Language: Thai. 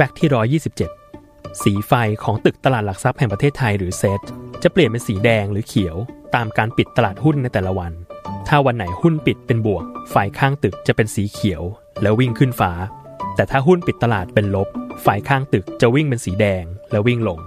ฟกต์ที่ 127 สีไฟของตึกตลาดหลักทรัพย์แห่งประเทศไทยหรือเซตจะเปลี่ยนเป็นสีแดงหรือเขียว ตามการปิดตลาดหุ้นในแต่ละวัน ถ้าวันไหนหุ้นปิดเป็นบวก ไฟข้างตึกจะเป็นสีเขียว แล้ววิ่งขึ้นฟ้า แต่ถ้าหุ้นปิดตลาดเป็นลบ ไฟข้างตึกจะวิ่งเป็นสีแดงแล้ววิ่งลง